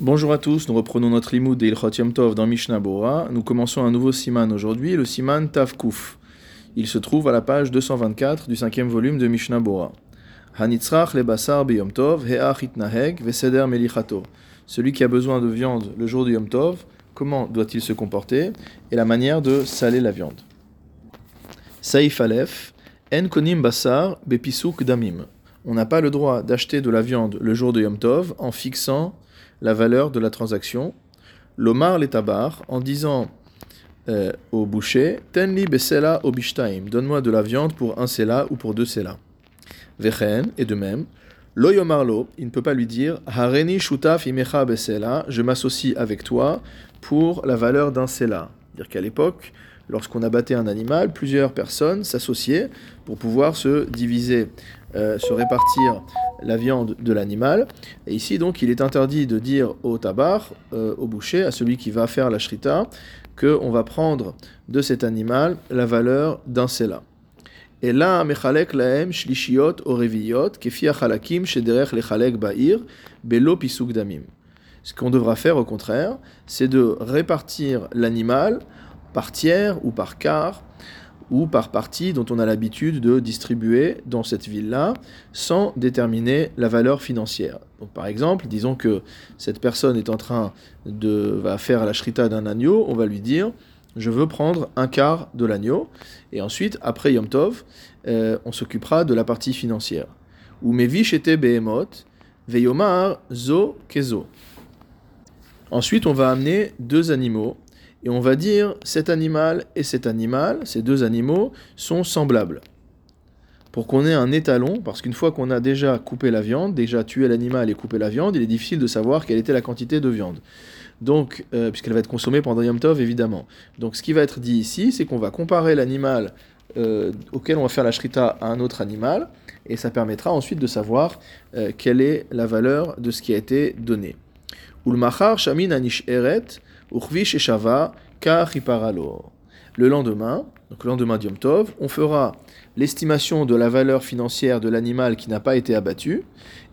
Bonjour à tous, nous reprenons notre limoud de Ilchot Yom Tov dans Mishnah Bora. Nous commençons un nouveau siman aujourd'hui, le siman Tavkuf. Il se trouve à la page 224 du cinquième volume de Mishnah. Hanitzrach le basar Yom Tov, veseder melichato. Celui qui a besoin de viande le jour du Yom Tov, comment doit-il se comporter et la manière de saler la viande? Saif Aleph, en konim basar bepisuk damim. On n'a pas le droit d'acheter de la viande le jour de Yom Tov en fixant la valeur de la transaction. L'omar les tabar, en disant euh, au boucher, Tenli besela obishtaim, donne-moi de la viande pour un sela ou pour deux selas. Vechen, et de même, Lo yomarlo, il ne peut pas lui dire, Hareni shutaf imecha besela, je m'associe avec toi pour la valeur d'un sela. C'est-à-dire qu'à l'époque, lorsqu'on abattait un animal, plusieurs personnes s'associaient pour pouvoir se diviser, euh, se répartir la viande de l'animal. Et ici, donc, il est interdit de dire au tabar, euh, au boucher, à celui qui va faire la shrita, qu'on va prendre de cet animal la valeur d'un sela. Et là, mechalek laem shlishiot oreviyot, kefi achalakim shederech lechalek ba'ir, belo pisuk damim. Ce qu'on devra faire, au contraire, c'est de répartir l'animal par tiers ou par quart, ou par partie dont on a l'habitude de distribuer dans cette ville-là sans déterminer la valeur financière. Donc par exemple, disons que cette personne est en train de va faire la shrita d'un agneau, on va lui dire je veux prendre un quart de l'agneau et ensuite après Yom Tov, euh, on s'occupera de la partie financière. Ou mevish était behemoth, veyomar zo kezo. Ensuite, on va amener deux animaux et on va dire cet animal et cet animal, ces deux animaux, sont semblables. Pour qu'on ait un étalon, parce qu'une fois qu'on a déjà coupé la viande, déjà tué l'animal et coupé la viande, il est difficile de savoir quelle était la quantité de viande. Donc, euh, puisqu'elle va être consommée pendant Yom Tov, évidemment. Donc, ce qui va être dit ici, c'est qu'on va comparer l'animal euh, auquel on va faire la shrita à un autre animal, et ça permettra ensuite de savoir euh, quelle est la valeur de ce qui a été donné. Ulmachar shamin anish eret, le lendemain, donc le lendemain d'Yom Tov, on fera l'estimation de la valeur financière de l'animal qui n'a pas été abattu,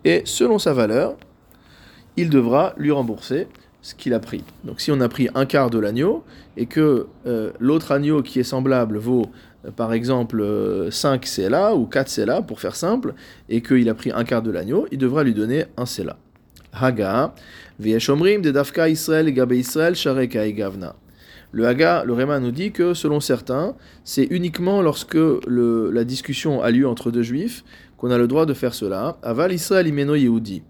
et selon sa valeur, il devra lui rembourser ce qu'il a pris. Donc si on a pris un quart de l'agneau, et que euh, l'autre agneau qui est semblable vaut euh, par exemple 5 euh, CLA ou 4 CLA pour faire simple, et qu'il a pris un quart de l'agneau, il devra lui donner un CLA. Haga, de Dafka Israël Israël Gavna. Le Haga, le Réma nous dit que selon certains, c'est uniquement lorsque la discussion a lieu entre deux juifs qu'on a le droit de faire cela. Aval Israël Imeno Yehudi.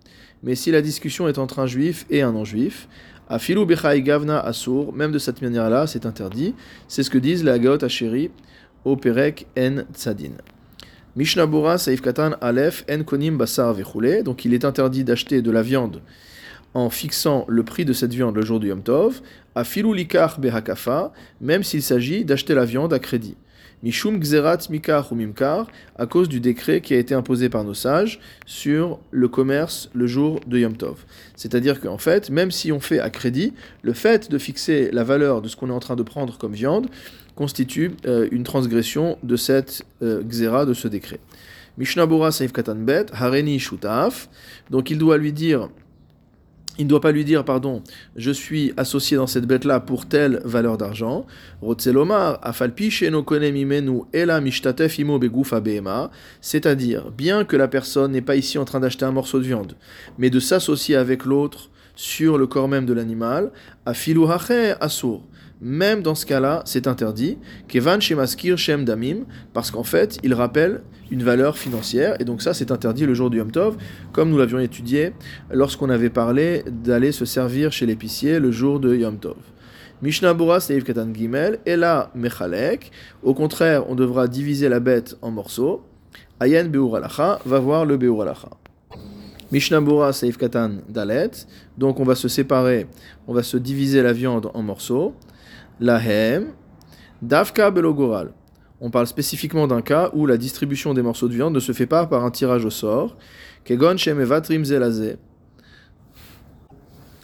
Mais si la discussion est entre un juif et un non-juif, Afilu Bechai Gavna Asur, même de cette manière-là, c'est interdit. C'est ce que disent les Hagaot Asheri au Perek En Tzadin. Mishnabura Saif Katan Aleph En Konim Basar Vechule. Donc il est interdit d'acheter de la viande en fixant le prix de cette viande le jour du Yom Tov, à filulikar behakafa, même s'il s'agit d'acheter la viande à crédit. Mishum gzerat mikar ou à cause du décret qui a été imposé par nos sages sur le commerce le jour de Yom Tov. C'est-à-dire qu'en fait, même si on fait à crédit, le fait de fixer la valeur de ce qu'on est en train de prendre comme viande constitue euh, une transgression de cette euh, de ce décret. Mishnabura Saif Katanbet, Hareni Shutaf, donc il doit lui dire il ne doit pas lui dire, pardon, je suis associé dans cette bête-là pour telle valeur d'argent. C'est-à-dire, bien que la personne n'est pas ici en train d'acheter un morceau de viande, mais de s'associer avec l'autre sur le corps même de l'animal, à asur. Même dans ce cas-là, c'est interdit. Kevan Shemaskir Shem Damim, parce qu'en fait, il rappelle une valeur financière, et donc ça, c'est interdit le jour du Yom Tov, comme nous l'avions étudié lorsqu'on avait parlé d'aller se servir chez l'épicier le jour de Yom Tov. Mishnah Bura Seif Katan Gimel, et là, Mechalek. Au contraire, on devra diviser la bête en morceaux. Ayen Beur va voir le Beur Alacha. Mishnah Bura Seif Katan Dalet. Donc on va se séparer, on va se diviser la viande en morceaux. Lahem, Davka Belogoral. On parle spécifiquement d'un cas où la distribution des morceaux de viande ne se fait pas par un tirage au sort. Kegon Zelazé.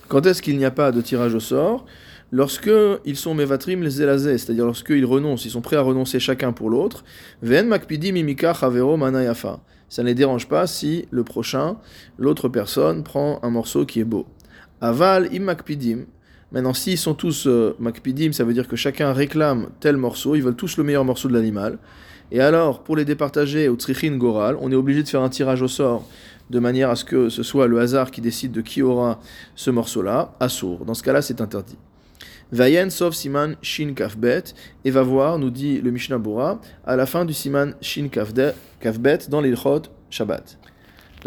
Quand est-ce qu'il n'y a pas de tirage au sort? Lorsque ils sont mevatrim les zelazé, c'est-à-dire lorsqu'ils renoncent, ils sont prêts à renoncer chacun pour l'autre. Ven makpidi mimika chavero manayafa. Ça ne les dérange pas si le prochain, l'autre personne, prend un morceau qui est beau. Aval im makpidim. Maintenant, s'ils sont tous euh, makpidim, ça veut dire que chacun réclame tel morceau, ils veulent tous le meilleur morceau de l'animal. Et alors, pour les départager au trichin goral, on est obligé de faire un tirage au sort de manière à ce que ce soit le hasard qui décide de qui aura ce morceau-là, assour. Dans ce cas-là, c'est interdit. Vayen sauf siman shin kafbet, et va voir, nous dit le Mishnah Bora, à la fin du siman shin kafbet dans l'ilchot Shabbat.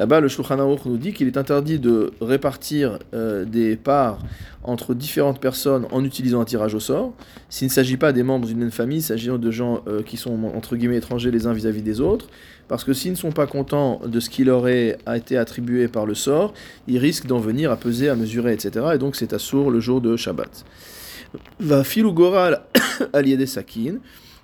Là-bas, le Shulchan Aruch nous dit qu'il est interdit de répartir euh, des parts entre différentes personnes en utilisant un tirage au sort. S'il ne s'agit pas des membres d'une même famille, il s'agit de gens euh, qui sont entre guillemets étrangers les uns vis-à-vis des autres, parce que s'ils ne sont pas contents de ce qui leur a été attribué par le sort, ils risquent d'en venir à peser, à mesurer, etc. Et donc c'est à sourd le jour de Shabbat. Va filou goral des sakin.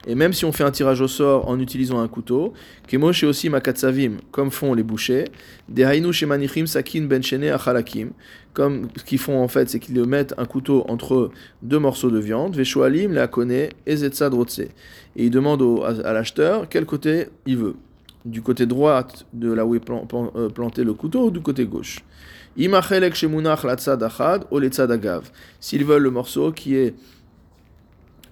Et même si on fait un tirage au sort en utilisant un couteau, Kemosh aussi makatsavim, comme font les bouchers, des hainu shemanichim sakin benchene achalakim, comme ce qu'ils font en fait, c'est qu'ils mettent un couteau entre deux morceaux de viande, veshoalim la kone ezetzad Et ils demandent à, l'acheteur quel côté il veut. Du côté droit de là où est euh, planté le couteau ou du côté gauche. Imachelek shemunach latzad achad ou agav. S'ils veulent le morceau qui est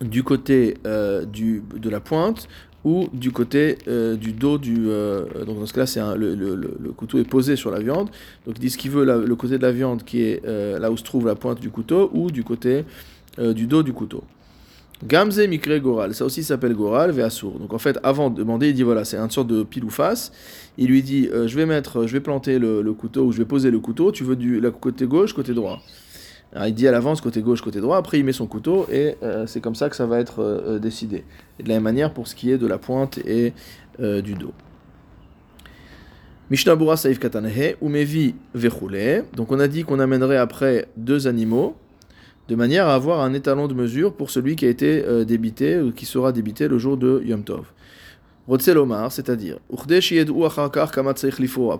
du côté euh, du, de la pointe ou du côté euh, du dos du... Euh, donc dans ce cas-là, c'est le, le, le, couteau est posé sur la viande. Donc il dit ce qu'il veut, le côté de la viande qui est là où se trouve la pointe du couteau ou du côté du dos du couteau. Gamze mikre goral, ça aussi s'appelle goral, ve'asur. Donc en fait, avant de demander, il dit voilà, c'est une sorte de pile ou face. Il lui dit je vais mettre, je vais planter le, couteau ou je vais poser le couteau. Tu veux du côté gauche, côté droit il dit à l'avance côté gauche, côté droit, après il met son couteau et euh, c'est comme ça que ça va être euh, euh, décidé. De la même manière pour ce qui est de la pointe et du dos. Mishnah Bura Saif Katanehe, Umevi Vechule. Donc on a dit qu'on amènerait après deux animaux de manière à avoir un étalon de mesure pour celui qui a été débité ou qui sera débité le jour de Yom Tov. Rotzelomar, c'est-à-dire,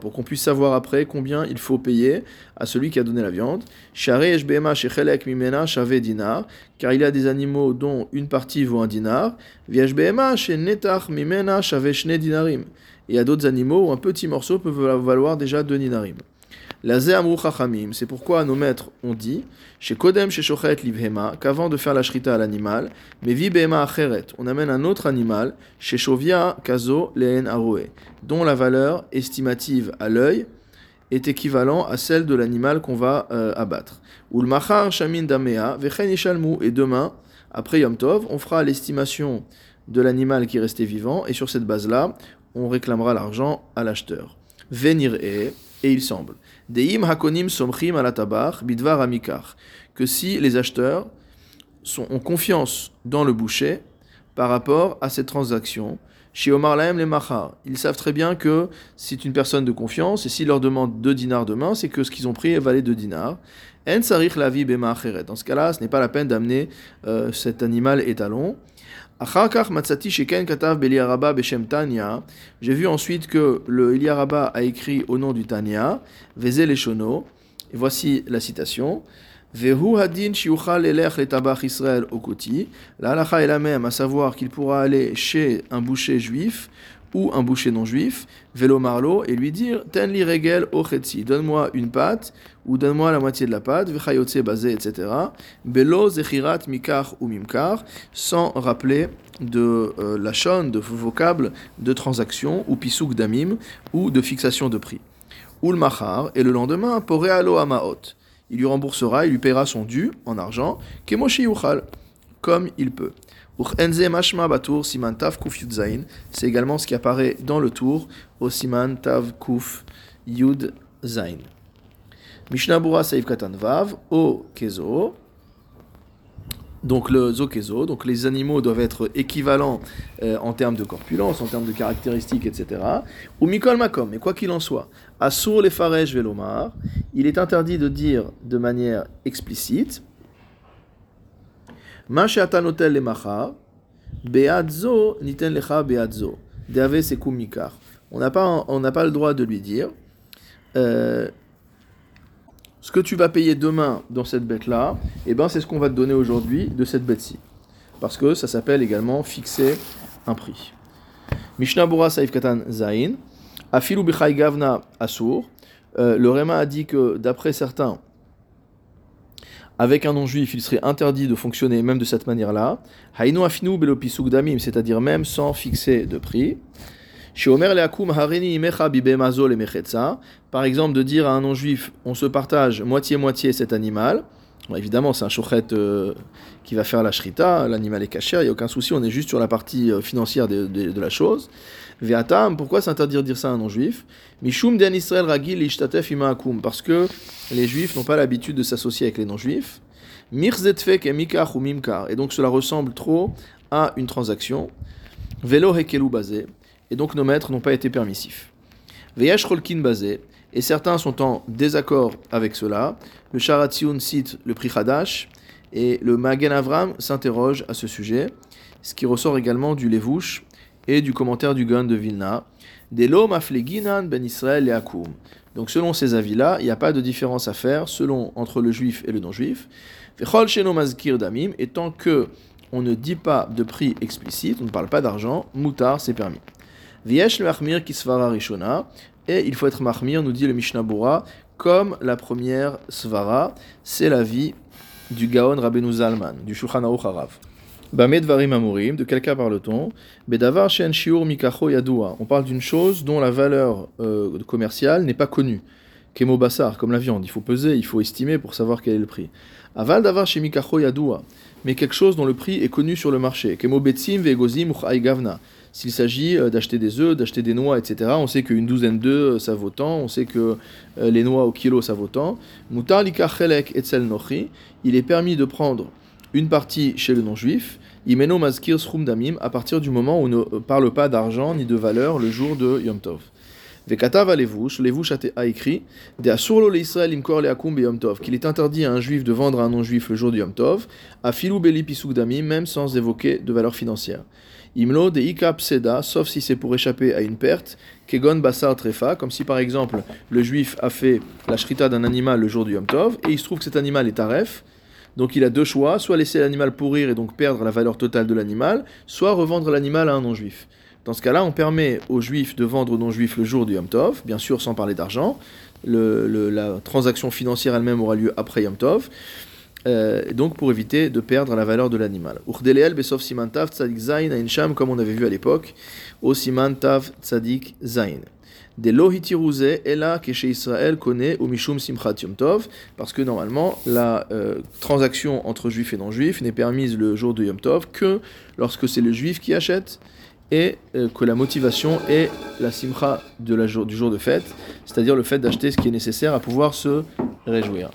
pour qu'on puisse savoir après combien il faut payer à celui qui a donné la viande. car il y a des animaux dont une partie vaut un dinar. Et il y a d'autres animaux où un petit morceau peut valoir déjà deux dinarim. C'est pourquoi nos maîtres ont dit, chez Kodem, chez Shochet, Livhema, qu'avant de faire la shrita à l'animal, mais vi acheret, on amène un autre animal, chez Shovia, Kazo, Leen Aroe, dont la valeur estimative à l'œil est équivalent à celle de l'animal qu'on va euh, abattre. Ulmachar, Shamin Damea, Vechen et demain, après Yom Tov, on fera l'estimation de l'animal qui restait vivant, et sur cette base-là, on réclamera l'argent à l'acheteur. Venir et, et il semble Deim hakonim somchim alatabach bidvar amikar. Que si les acheteurs sont, ont confiance dans le boucher par rapport à cette transaction, chez Omar Lahem les ils savent très bien que c'est une personne de confiance et s'ils leur demandent 2 dinars demain, c'est que ce qu'ils ont pris valait 2 dinars. En sarich Dans ce cas-là, ce n'est pas la peine d'amener euh, cet animal étalon. J'ai vu ensuite que le Eliaraba a écrit au nom du Tanya, Vezel et voici la citation. La halacha est la même, à savoir qu'il pourra aller chez un boucher juif ou un boucher non juif, vélo marlo, et lui dire Ten li regel ochetzi, donne-moi une pâte, ou donne-moi la moitié de la pâte, vechayotse basé, etc. Belo zechirat mikar ou mimkar, sans rappeler de euh, la chaîne de vocable de transaction, ou pisouk damim, ou de fixation de prix. Ou et le lendemain, porealo amaot. Il lui remboursera, il lui paiera son dû en argent, kemoshi comme il peut. C'est également ce qui apparaît dans le tour au siman tav kuf yud zain. Mishnah Bura Katan Vav, O Kezo. Donc le Zokezo, donc les animaux doivent être équivalents euh, en termes de corpulence, en termes de caractéristiques, etc. Ou Mikol Makom, mais quoi qu'il en soit, Asur les Farej Velomar, il est interdit de dire de manière explicite on n'a pas, pas le droit de lui dire euh, ce que tu vas payer demain dans cette bête-là, eh ben c'est ce qu'on va te donner aujourd'hui de cette bête-ci. Parce que ça s'appelle également fixer un prix. Mishnah Bura Saif Katan Zain, Afilu Gavna Asur. Euh, le Réma a dit que d'après certains, avec un non-juif, il serait interdit de fonctionner même de cette manière-là. Hainu afinu damim, c'est-à-dire même sans fixer de prix. Par exemple, de dire à un non-juif, on se partage moitié-moitié cet animal. Évidemment, c'est un chouchet euh, qui va faire la shrita, l'animal est caché, il n'y a aucun souci, on est juste sur la partie euh, financière de, la chose. Veatam, pourquoi s'interdire de dire ça à un non-juif? Mishum den Israël ragil ishtatef akum, parce que les juifs n'ont pas l'habitude de s'associer avec les non-juifs. Mirzetfek et ou mimkar, et donc cela ressemble trop à une transaction. Velo hekelu basé et donc nos maîtres n'ont pas été permissifs. Veyash Rolkin basé, et certains sont en désaccord avec cela. Le Sharatzion cite le prix Hadash, et le Magen Avram s'interroge à ce sujet, ce qui ressort également du Levouche et du commentaire du Gun de Vilna. Ben Israël et. Donc selon ces avis-là, il n'y a pas de différence à faire selon entre le juif et le non-juif. Damim, et tant que on ne dit pas de prix explicite, on ne parle pas d'argent, moutar c'est permis. Viesh le Mahmir Kisvara Rishona, et il faut être Mahmir, nous dit le Mishnah Bora, comme la première Svara, c'est la vie du Gaon Rabbeinu Zalman, du Shulchan Aruch Harav. Bamed Varim Amurim, de quel cas parle-t-on? Bedavar Shen Shiur Mikacho Yadua. On parle d'une chose dont la valeur euh, commerciale n'est pas connue. Kemo Bassar, comme la viande. Il faut peser, il faut estimer pour savoir quel est le prix. Aval Davar Shemikacho Yadua. Mais quelque chose dont le prix est connu sur le marché. Kemo Betsim Vegozim Gavna. S'il s'agit euh, d'acheter des œufs, d'acheter des noix, etc., on sait qu'une douzaine d'œufs, euh, ça vaut tant, on sait que euh, les noix au kilo, ça vaut tant. etzel nochi, il est permis de prendre une partie chez le non-juif, imeno mazkir damim, à partir du moment où on ne parle pas d'argent ni de valeur le jour de Yom Tov. Vekatav Levush, Levush a écrit De Asurlo le Israël imkor le akum Yom Tov, qu'il est interdit à un juif de vendre à un non-juif le jour de Yom Tov, à filou beli damim, même sans évoquer de valeur financière. Imlo de ikap seda, sauf si c'est pour échapper à une perte, kegon basar trefa, comme si par exemple le juif a fait la shrita d'un animal le jour du Yom Tov, et il se trouve que cet animal est taref, donc il a deux choix, soit laisser l'animal pourrir et donc perdre la valeur totale de l'animal, soit revendre l'animal à un non-juif. Dans ce cas-là, on permet aux juifs de vendre aux non-juifs le jour du Yom Tov, bien sûr sans parler d'argent. la transaction financière elle-même aura lieu après Yom Tov. Euh, donc pour éviter de perdre la valeur de l'animal. Urdeleel besov simantav tzadik zain sham comme on avait vu à l'époque, au simantav tzadik zain. De lohitiruze ela chez Israël connaît au mishum simchat yom parce que normalement la euh, transaction entre juifs et non-juifs n'est permise le jour de yom tov que lorsque c'est le juif qui achète et euh, que la motivation est la simcha de du jour de fête, c'est-à-dire le fait d'acheter ce qui est nécessaire à pouvoir se réjouir.